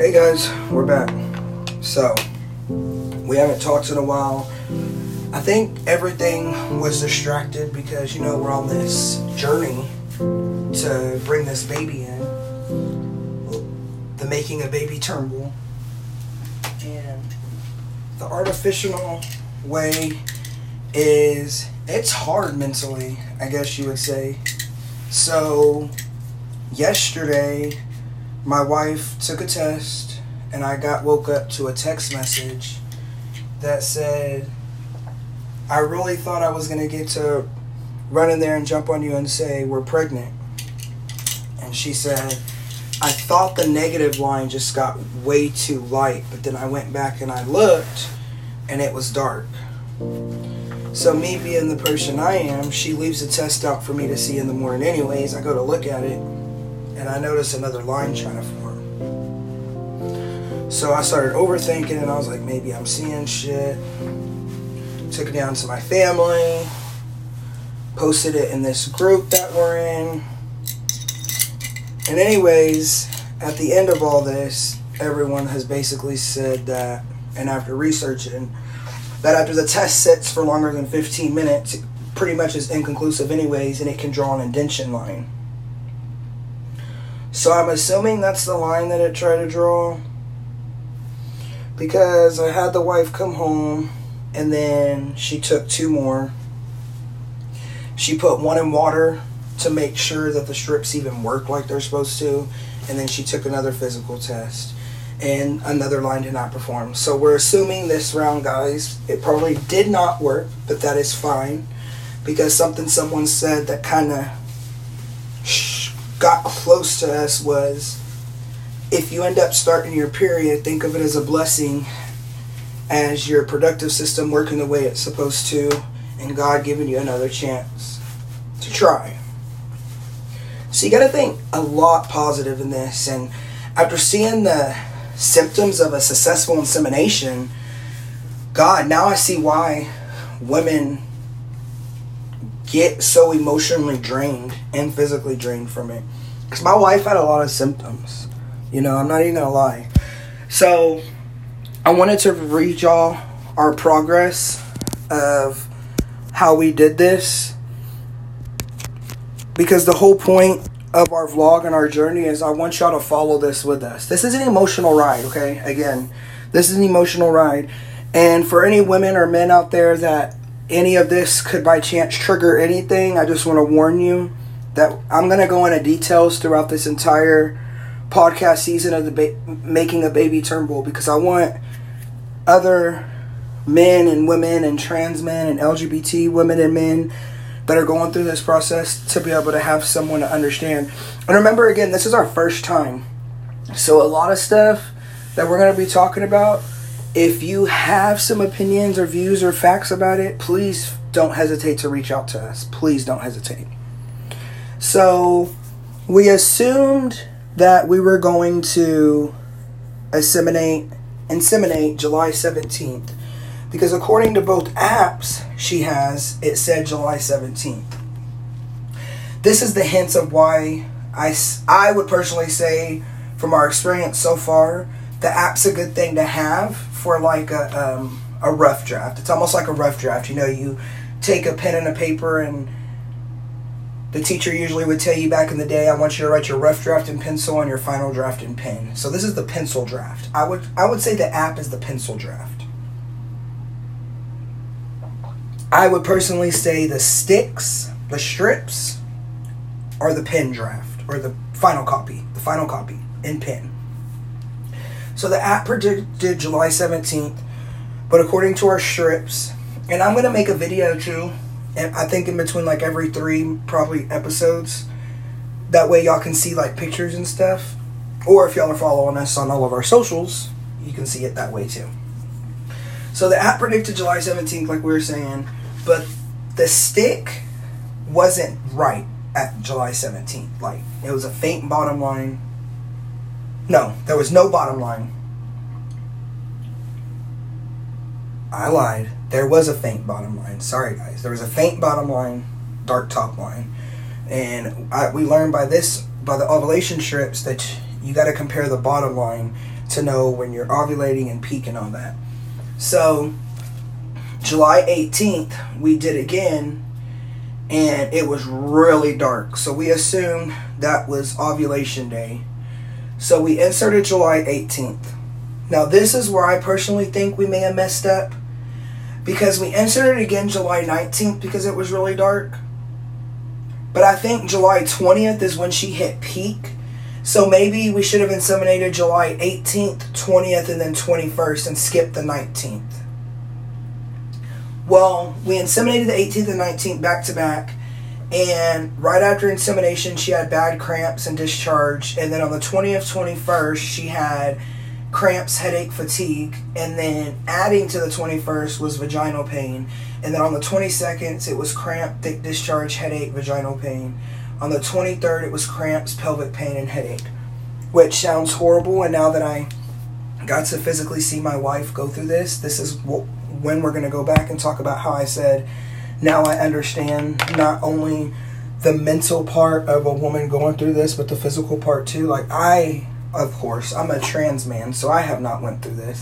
Hey guys, we're back. So, we haven't talked in a while. I think everything was distracted because, you know, we're on this journey to bring this baby in. The making a baby Turnbull. And the artificial way is, it's hard mentally, I guess you would say. So, yesterday, my wife took a test and I got woke up to a text message that said I really thought I was gonna get to run in there and jump on you and say we're pregnant. And she said I thought the negative line just got way too light, but then I went back and I looked and it was dark. So me being the person I am, she leaves the test out for me to see in the morning anyways. I go to look at it and I noticed another line trying to form. So I started overthinking and I was like, maybe I'm seeing shit. Took it down to my family, posted it in this group that we're in. And, anyways, at the end of all this, everyone has basically said that, and after researching, that after the test sits for longer than 15 minutes, it pretty much is inconclusive, anyways, and it can draw an indention line. So I'm assuming that's the line that it tried to draw. Because I had the wife come home and then she took two more. She put one in water to make sure that the strips even work like they're supposed to. And then she took another physical test. And another line did not perform. So we're assuming this round, guys, it probably did not work, but that is fine. Because something someone said that kind of got close to us was if you end up starting your period, think of it as a blessing as your productive system working the way it's supposed to and God giving you another chance to try. So you got to think a lot positive in this. And after seeing the symptoms of a successful insemination, God, now I see why women get so emotionally drained and physically drained from it. Because my wife had a lot of symptoms. You know, I'm not even going to lie. So I wanted to read y'all our progress of how we did this. Because the whole point of our vlog and our journey is I want y'all to follow this with us. This is an emotional ride, okay? Again, this is an emotional ride. And for any women or men out there that any of this could by chance trigger anything, I just want to warn you that I'm going to go into details throughout this entire podcast season of the ba- making a baby Turnbull because I want other men and women and trans men and LGBT women and men that are going through this process to be able to have someone to understand. And remember again, this is our first time. So a lot of stuff that we're going to be talking about if you have some opinions or views or facts about it, please don't hesitate to reach out to us. Please don't hesitate. So, we assumed that we were going to inseminate inseminate July 17th because according to both apps she has it said July 17th. This is the hints of why I I would personally say from our experience so far the app's a good thing to have for like a um, a rough draft. It's almost like a rough draft. You know, you take a pen and a paper, and the teacher usually would tell you back in the day, "I want you to write your rough draft in pencil and your final draft in pen." So this is the pencil draft. I would I would say the app is the pencil draft. I would personally say the sticks, the strips, are the pen draft or the final copy, the final copy in pen. So the app predicted July 17th, but according to our strips, and I'm gonna make a video too, and I think in between like every three probably episodes. That way y'all can see like pictures and stuff. Or if y'all are following us on all of our socials, you can see it that way too. So the app predicted July 17th, like we were saying, but the stick wasn't right at July 17th. Like it was a faint bottom line no, there was no bottom line. I lied. There was a faint bottom line. Sorry, guys. There was a faint bottom line, dark top line. And I, we learned by this, by the ovulation strips, that you got to compare the bottom line to know when you're ovulating and peak and all that. So, July 18th, we did again, and it was really dark. So, we assumed that was ovulation day. So, we inserted July 18th. Now, this is where I personally think we may have messed up because we inserted again July 19th because it was really dark. But I think July 20th is when she hit peak. So maybe we should have inseminated July 18th, 20th, and then 21st and skipped the 19th. Well, we inseminated the 18th and 19th back to back. And right after insemination, she had bad cramps and discharge. And then on the 20th, 21st, she had cramps, headache, fatigue, and then adding to the 21st was vaginal pain. And then on the 22nd, it was cramp, thick discharge, headache, vaginal pain. On the 23rd, it was cramps, pelvic pain, and headache, which sounds horrible. And now that I got to physically see my wife go through this, this is when we're going to go back and talk about how I said, now I understand not only the mental part of a woman going through this, but the physical part too. Like, I of course i'm a trans man so i have not went through this.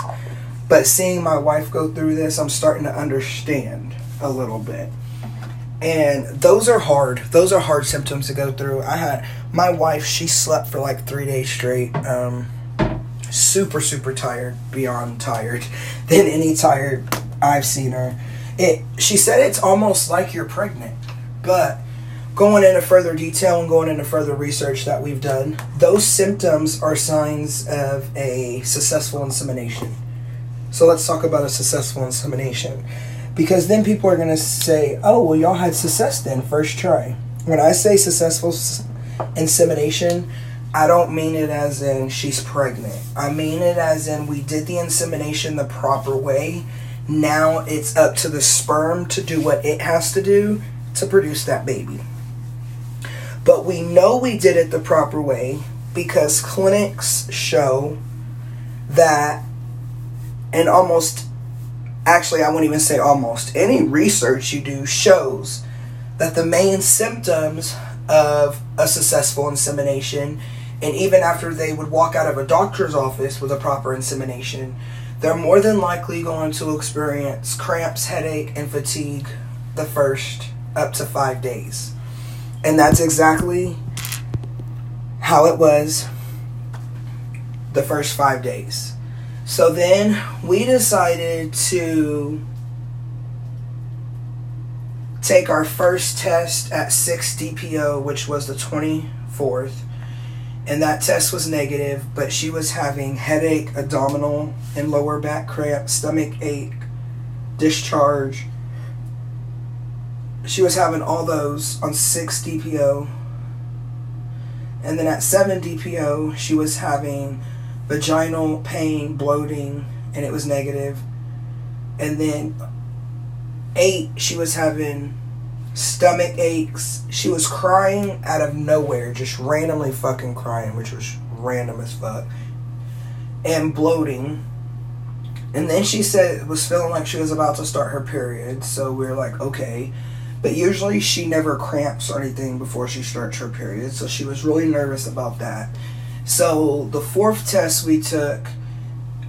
But seeing my wife go through this i'm starting to understand a little bit. And those are hard. Those are hard symptoms to go through. I had my wife she slept for like three days straight. Um, super super tired beyond tired than any tired i've seen her it she said it's almost like you're pregnant but going into further detail and going into further research that we've done, those symptoms are signs of a successful insemination. So let's talk about a successful insemination. Because then people are going to say, oh, well, y'all had success then, first try. When I say successful insemination, I don't mean it as in she's pregnant. I mean it as in we did the insemination the proper way. Now it's up to the sperm to do what it has to do to produce that baby. But we know we did it the proper way because clinics show that, and almost, actually, I wouldn't even say almost, any research you do shows that the main symptoms of a successful insemination, and even after they would walk out of a doctor's office with a proper insemination, they're more than likely going to experience cramps, headache, and fatigue the first up to five days. And that's exactly how it was the first five days. So then we decided to take our first test at 6 DPO, which was the 24th. And that test was negative, but she was having headache, abdominal and lower back cramp, stomach ache, discharge, she was having all those on 6 DPO. And then at 7 DPO, she was having vaginal pain, bloating, and it was negative. And then 8, she was having stomach aches. She was crying out of nowhere, just randomly fucking crying, which was random as fuck. And bloating. And then she said it was feeling like she was about to start her period. So we are like, okay. But usually she never cramps or anything before she starts her period, so she was really nervous about that. So the fourth test we took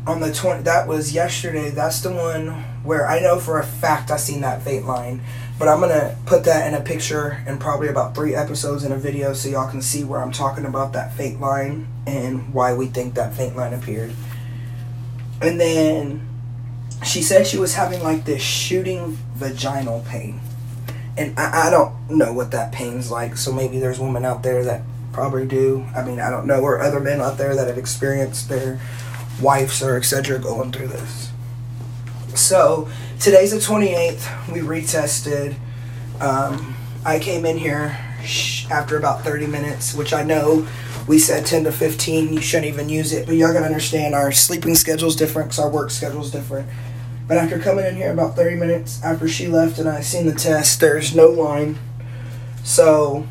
on the 20 that was yesterday. That's the one where I know for a fact I seen that fate line. But I'm gonna put that in a picture and probably about three episodes in a video so y'all can see where I'm talking about that faint line and why we think that faint line appeared. And then she said she was having like this shooting vaginal pain and I, I don't know what that pain's like. So maybe there's women out there that probably do. I mean, I don't know, or other men out there that have experienced their wives or etc. going through this. So today's the 28th. We retested. Um, I came in here after about 30 minutes, which I know we said 10 to 15. You shouldn't even use it, but y'all gotta understand our sleeping schedule's different because our work schedule's different. But after coming in here about 30 minutes after she left and I seen the test, there's no line. So,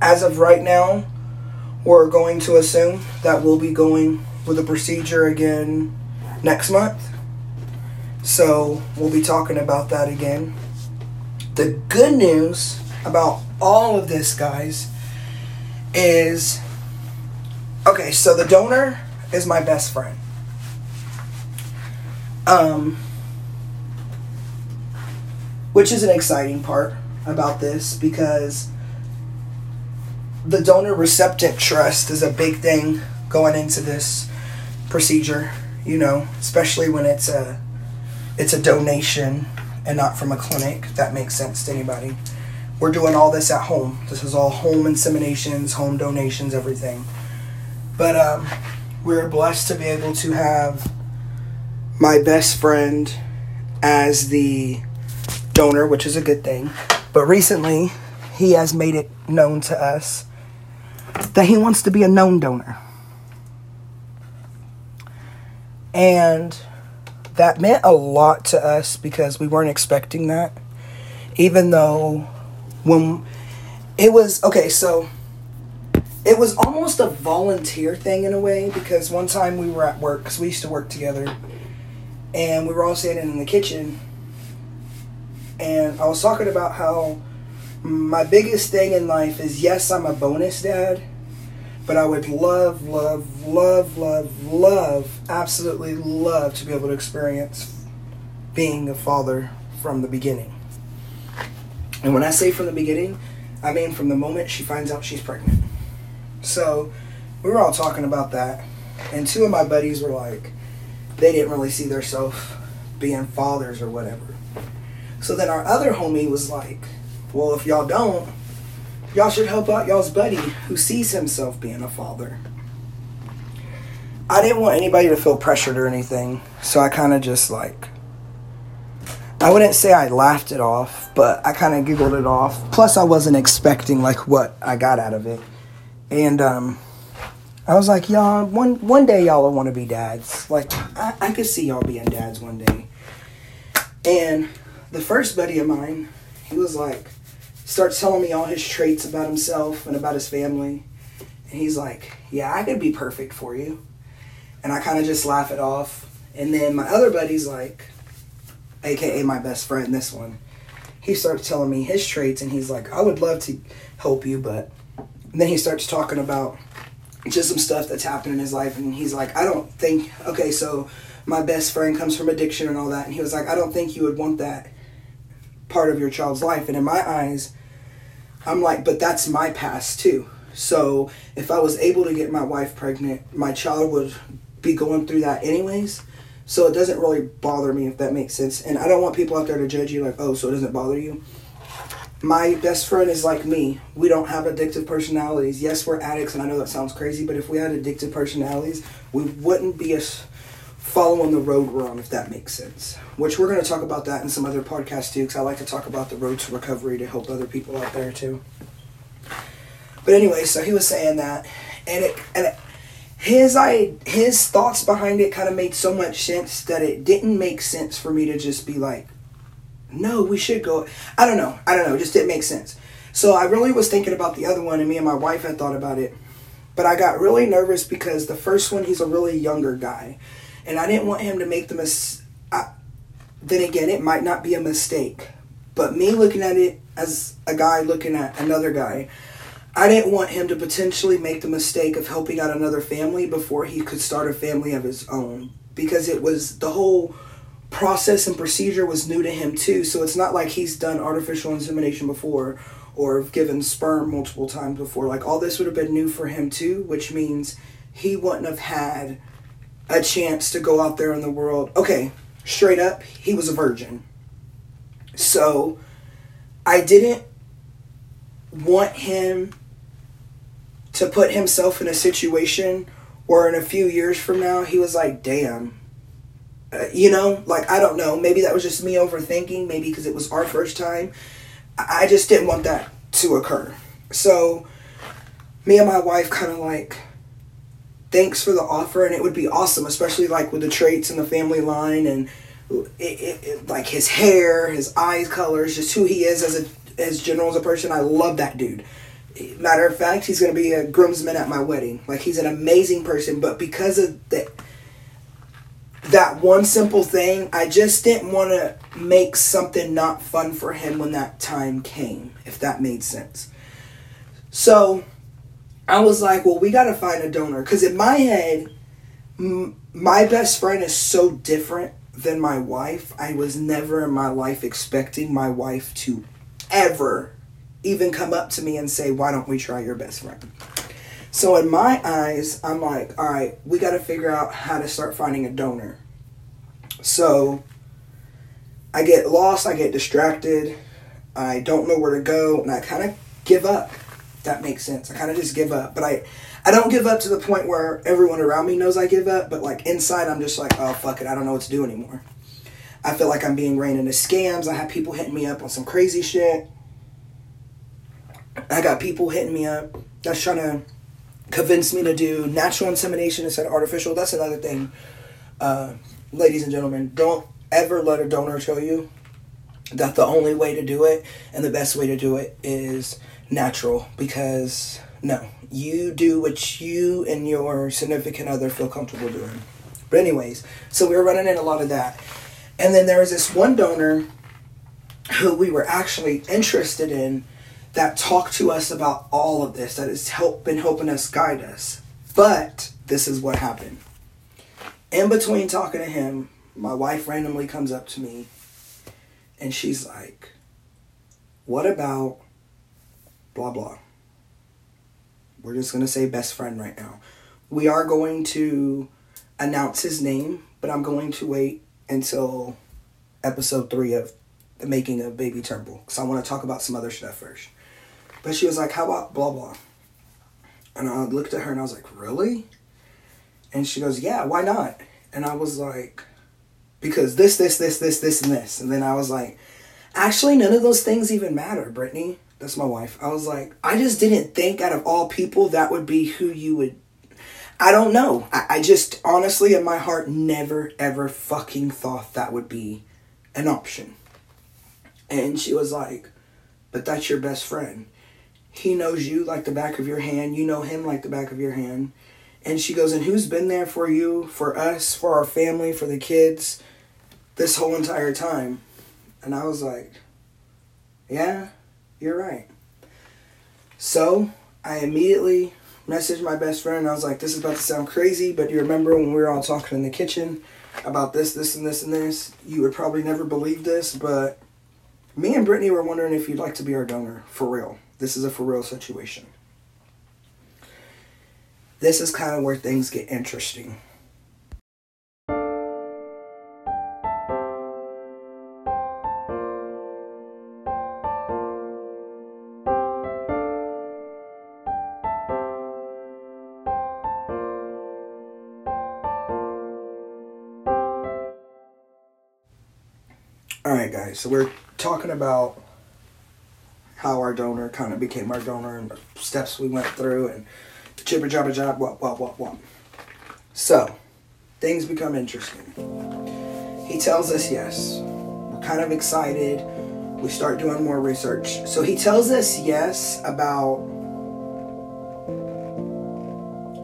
as of right now, we're going to assume that we'll be going with a procedure again next month. So, we'll be talking about that again. The good news about all of this, guys, is okay, so the donor is my best friend. Um, which is an exciting part about this because the donor receptive trust is a big thing going into this procedure, you know, especially when it's a it's a donation and not from a clinic. That makes sense to anybody. We're doing all this at home. This is all home inseminations, home donations, everything. But um, we're blessed to be able to have my best friend as the donor, which is a good thing. But recently, he has made it known to us that he wants to be a known donor. And that meant a lot to us because we weren't expecting that. Even though when it was okay, so it was almost a volunteer thing in a way because one time we were at work because we used to work together and we were all standing in the kitchen and I was talking about how my biggest thing in life is yes, I'm a bonus dad, but I would love, love, love, love, love, absolutely love to be able to experience being a father from the beginning. And when I say from the beginning, I mean from the moment she finds out she's pregnant. So we were all talking about that, and two of my buddies were like, they didn't really see themselves being fathers or whatever. So then our other homie was like, well, if y'all don't, y'all should help out y'all's buddy who sees himself being a father. I didn't want anybody to feel pressured or anything, so I kind of just like, I wouldn't say I laughed it off, but I kind of giggled it off. Plus, I wasn't expecting like what I got out of it, and um, I was like, y'all, one one day y'all will want to be dads. Like, I, I could see y'all being dads one day, and the first buddy of mine, he was like, starts telling me all his traits about himself and about his family. And he's like, Yeah, I could be perfect for you. And I kind of just laugh it off. And then my other buddy's like, AKA my best friend, this one, he starts telling me his traits. And he's like, I would love to help you, but. And then he starts talking about just some stuff that's happened in his life. And he's like, I don't think, okay, so my best friend comes from addiction and all that. And he was like, I don't think you would want that part of your child's life. And in my eyes, I'm like, but that's my past too. So if I was able to get my wife pregnant, my child would be going through that anyways. So it doesn't really bother me if that makes sense. And I don't want people out there to judge you like, oh, so it doesn't bother you. My best friend is like me. We don't have addictive personalities. Yes, we're addicts, and I know that sounds crazy, but if we had addictive personalities, we wouldn't be as following the road we're on, if that makes sense. Which we're going to talk about that in some other podcasts too, because I like to talk about the road to recovery to help other people out there too. But anyway, so he was saying that, and it and it, his I his thoughts behind it kind of made so much sense that it didn't make sense for me to just be like, no, we should go. I don't know. I don't know. It just didn't make sense. So I really was thinking about the other one, and me and my wife had thought about it. But I got really nervous because the first one, he's a really younger guy and I didn't want him to make the mis. I, then again, it might not be a mistake, but me looking at it as a guy looking at another guy, I didn't want him to potentially make the mistake of helping out another family before he could start a family of his own because it was the whole process and procedure was new to him too. So it's not like he's done artificial insemination before or given sperm multiple times before. Like all this would have been new for him too, which means he wouldn't have had a chance to go out there in the world. Okay, straight up, he was a virgin. So I didn't want him to put himself in a situation where in a few years from now he was like, damn. Uh, you know, like I don't know. Maybe that was just me overthinking. Maybe because it was our first time. I just didn't want that to occur. So, me and my wife kind of like thanks for the offer and it would be awesome especially like with the traits and the family line and it, it, it, like his hair his eyes colors just who he is as a as general as a person. I love that dude. Matter of fact he's going to be a groomsman at my wedding. Like he's an amazing person but because of that that one simple thing i just didn't want to make something not fun for him when that time came if that made sense. So I was like, well, we got to find a donor. Because in my head, m- my best friend is so different than my wife, I was never in my life expecting my wife to ever even come up to me and say, Why don't we try your best friend? So, in my eyes, I'm like, All right, we got to figure out how to start finding a donor. So, I get lost, I get distracted, I don't know where to go, and I kind of give up. That makes sense. I kind of just give up. But I, I don't give up to the point where everyone around me knows I give up, but like inside, I'm just like, oh, fuck it, I don't know what to do anymore. I feel like I'm being ran into scams. I have people hitting me up on some crazy shit. I got people hitting me up that's trying to convince me to do natural insemination instead of artificial. That's another thing, uh, ladies and gentlemen. Don't ever let a donor tell you that the only way to do it and the best way to do it is natural because no, you do what you and your significant other feel comfortable doing. But anyways, so we were running in a lot of that. And then there was this one donor who we were actually interested in that talked to us about all of this, that has helped, been helping us guide us. But this is what happened. In between talking to him, my wife randomly comes up to me and she's like, What about blah blah? We're just going to say best friend right now. We are going to announce his name, but I'm going to wait until episode three of the making of Baby Turnbull because I want to talk about some other stuff first. But she was like, How about blah blah? And I looked at her and I was like, Really? And she goes, Yeah, why not? And I was like, Because this, this, this, this, this, and this. And then I was like, Actually, none of those things even matter, Brittany. That's my wife. I was like, I just didn't think out of all people that would be who you would. I don't know. I, I just honestly, in my heart, never ever fucking thought that would be an option. And she was like, But that's your best friend. He knows you like the back of your hand. You know him like the back of your hand. And she goes, And who's been there for you, for us, for our family, for the kids, this whole entire time? And I was like, Yeah, you're right. So I immediately messaged my best friend. I was like, This is about to sound crazy, but you remember when we were all talking in the kitchen about this, this, and this, and this? You would probably never believe this, but me and Brittany were wondering if you'd like to be our donor for real. This is a for real situation. This is kind of where things get interesting. Right, guys. So we're talking about how our donor kind of became our donor and the steps we went through and jibber jabber jab what what what what. So things become interesting. He tells us yes. We're kind of excited. We start doing more research. So he tells us yes about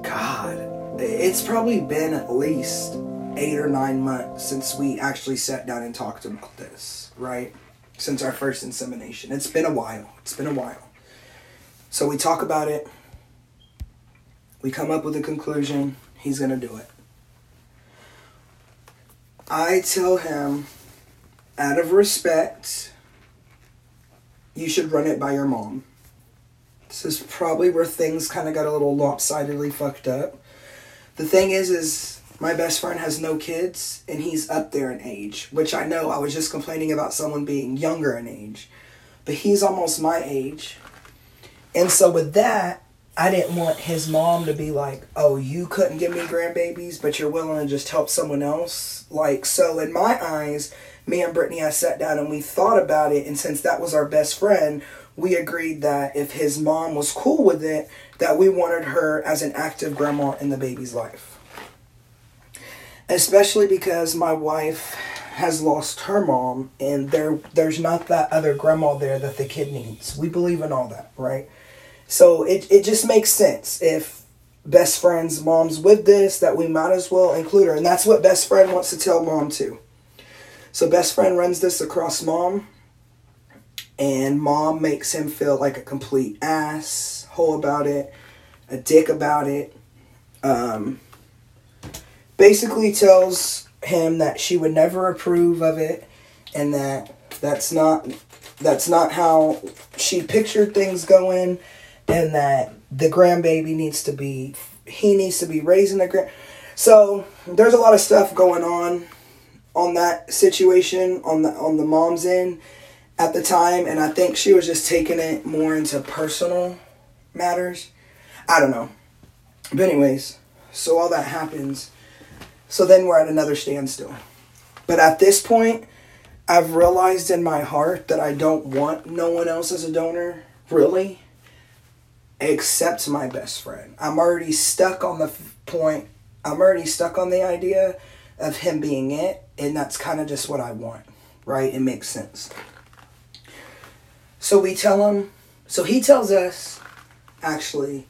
God. It's probably been at least eight or nine months since we actually sat down and talked about this, right? Since our first insemination. It's been a while. It's been a while. So we talk about it. We come up with a conclusion. He's going to do it. I tell him, out of respect, you should run it by your mom. This is probably where things kind of got a little lopsidedly fucked up. The thing is, is my best friend has no kids and he's up there in age, which I know I was just complaining about someone being younger in age, but he's almost my age. And so with that, I didn't want his mom to be like, "Oh, you couldn't give me grandbabies, but you're willing to just help someone else." Like so in my eyes, me and Brittany I sat down and we thought about it and since that was our best friend, we agreed that if his mom was cool with it, that we wanted her as an active grandma in the baby's life especially because my wife has lost her mom and there there's not that other grandma there that the kid needs. We believe in all that, right? So it, it just makes sense if best friend's mom's with this that we might as well include her. And that's what best friend wants to tell mom too. So best friend runs this across mom and mom makes him feel like a complete ass, asshole about it, a dick about it. Um, basically tells him that she would never approve of it and that that's not that's not how she pictured things going and that the grandbaby needs to be he needs to be raising the grand so there's a lot of stuff going on on that situation on the on the mom's end at the time and I think she was just taking it more into personal matters. I don't know. But anyways, so all that happens. So then we're at another standstill. But at this point, I've realized in my heart that I don't want no one else as a donor, really, except my best friend. I'm already stuck on the point, I'm already stuck on the idea of him being it, and that's kind of just what I want, right? It makes sense. So we tell him, so he tells us, actually,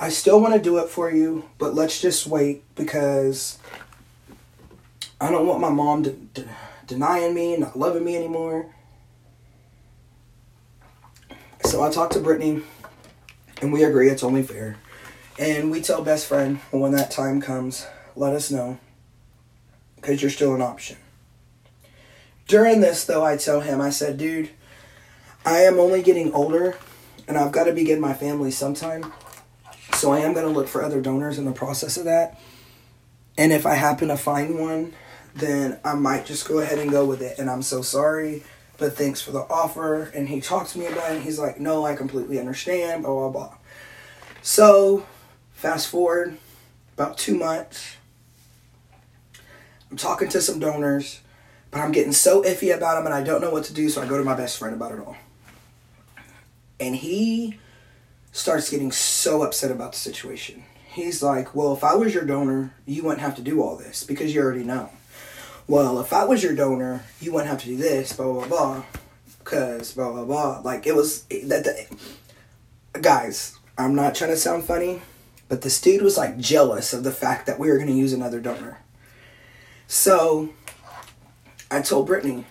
I still want to do it for you, but let's just wait because I don't want my mom to, to denying me, not loving me anymore. So I talked to Brittany, and we agree it's only fair. And we tell best friend when that time comes, let us know, because you're still an option. During this, though, I tell him, I said, dude, I am only getting older, and I've got to begin my family sometime. So I am going to look for other donors in the process of that. And if I happen to find one then I might just go ahead and go with it. And I'm so sorry, but thanks for the offer. And he talked to me about it. he's like, no, I completely understand, blah, blah, blah. So, fast forward about two months. I'm talking to some donors, but I'm getting so iffy about them and I don't know what to do. So I go to my best friend about it all. And he starts getting so upset about the situation. He's like, Well, if I was your donor, you wouldn't have to do all this because you already know well, if I was your donor, you wouldn't have to do this, blah, blah, blah, because blah, blah, blah. Like, it was, that, that, guys, I'm not trying to sound funny, but this dude was like jealous of the fact that we were going to use another donor. So, I told Brittany,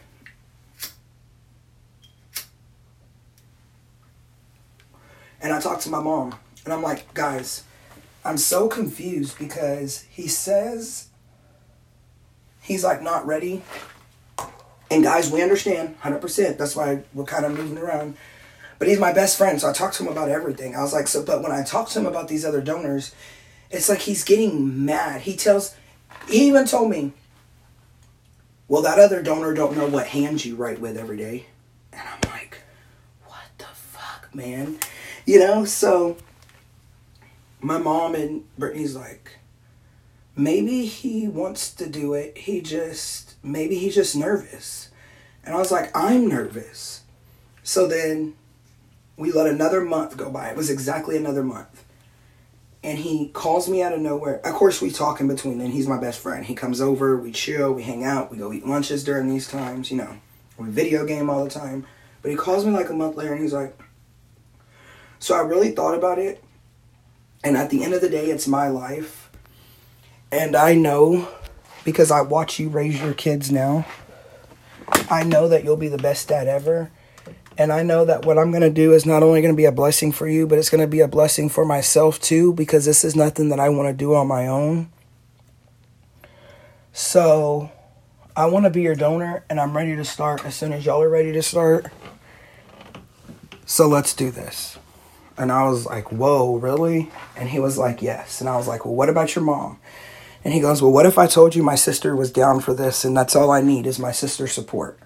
and I talked to my mom, and I'm like, guys, I'm so confused because he says he's like not ready. And guys, we understand 100%. That's why we're kind of moving around. But he's my best friend, so I talked to him about everything. I was like, so, but when I talked to him about these other donors, it's like he's getting mad. He tells, he even told me, well, that other donor don't know what hands you write with every day. And I'm like, what the fuck, man? You know, so my mom and Brittany's like, maybe he wants to do it. He just, maybe he's just nervous. And I was like, I'm nervous. So then we let another month go by. It was exactly another month. And he calls me out of nowhere. Of course, we talk in between, and he's my best friend. He comes over, we chill, we hang out, we go eat lunches during these times, you know. We video game all the time. But he calls me like a month later, and he's like, So I really thought about it. And at the end of the day, it's my life and I know because I watch you raise your kids now. I know that you'll be the best dad ever. And I know that what I'm going to do is not only going to be a blessing for you, but it's going to be a blessing for myself too, because this is nothing that I want to do on my own. So I want to be your donor, and I'm ready to start as soon as y'all are ready to start. So let's do this. And I was like, whoa, really? And he was like, yes. And I was like, well, what about your mom? And he goes, Well, what if I told you my sister was down for this and that's all I need is my sister's support?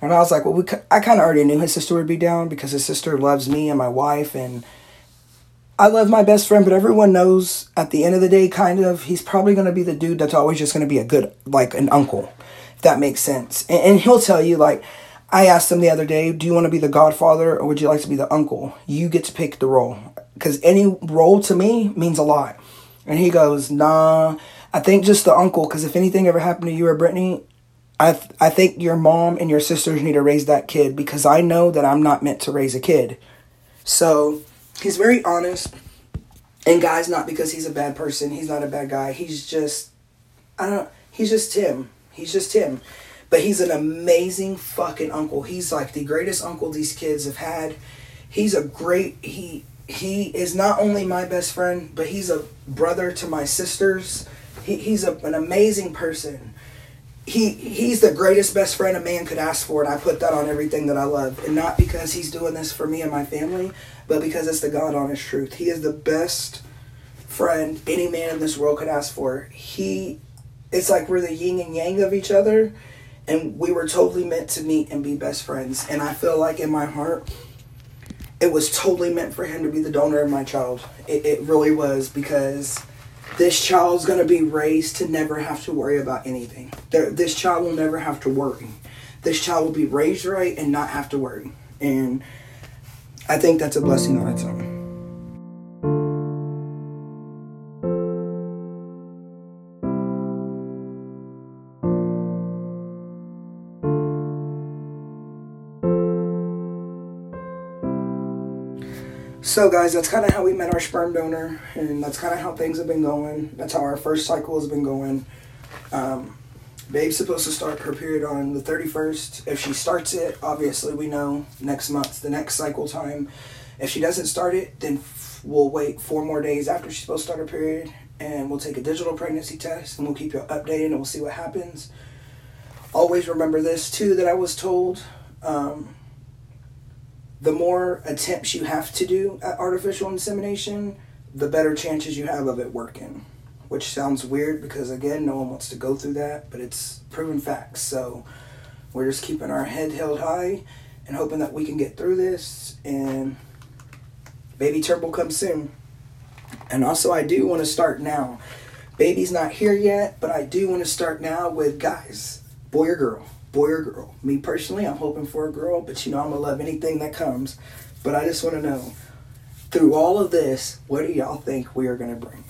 And I was like, Well, we, I kind of already knew his sister would be down because his sister loves me and my wife and I love my best friend, but everyone knows at the end of the day, kind of, he's probably going to be the dude that's always just going to be a good, like an uncle, if that makes sense. And, and he'll tell you, like, I asked him the other day, do you want to be the godfather or would you like to be the uncle? You get to pick the role. Because any role to me means a lot. And he goes, nah, I think just the uncle, because if anything ever happened to you or Brittany, I th- I think your mom and your sisters need to raise that kid because I know that I'm not meant to raise a kid. So he's very honest, and guys, not because he's a bad person. He's not a bad guy. He's just I don't. He's just him. He's just him. But he's an amazing fucking uncle. He's like the greatest uncle these kids have had. He's a great he he is not only my best friend, but he's a brother to my sisters he, he's a, an amazing person he he's the greatest best friend a man could ask for, and I put that on everything that I love, and not because he's doing this for me and my family, but because it's the God honest truth. He is the best friend any man in this world could ask for. He, it's like we're the yin and yang of each other, and we were totally meant to meet and be best friends. And I feel like in my heart, it was totally meant for him to be the donor of my child. It, it really was because this child's going to be raised to never have to worry about anything. This child will never have to worry. This child will be raised right and not have to worry. And I think that's a blessing on its own. So, guys, that's kind of how we met our sperm donor, and that's kind of how things have been going. That's how our first cycle has been going. Um, Babe's supposed to start her period on the 31st. If she starts it, obviously we know next month, the next cycle time. If she doesn't start it, then f- we'll wait four more days after she's supposed to start her period, and we'll take a digital pregnancy test, and we'll keep you updated, and we'll see what happens. Always remember this, too, that I was told. Um, the more attempts you have to do at artificial insemination, the better chances you have of it working. Which sounds weird because, again, no one wants to go through that, but it's proven facts. So we're just keeping our head held high and hoping that we can get through this and baby Turnbull comes soon. And also, I do want to start now. Baby's not here yet, but I do want to start now with guys, boy or girl boy or girl. Me personally, I'm hoping for a girl, but you know I'm gonna love anything that comes. But I just want to know, through all of this, what do y'all think we are gonna bring?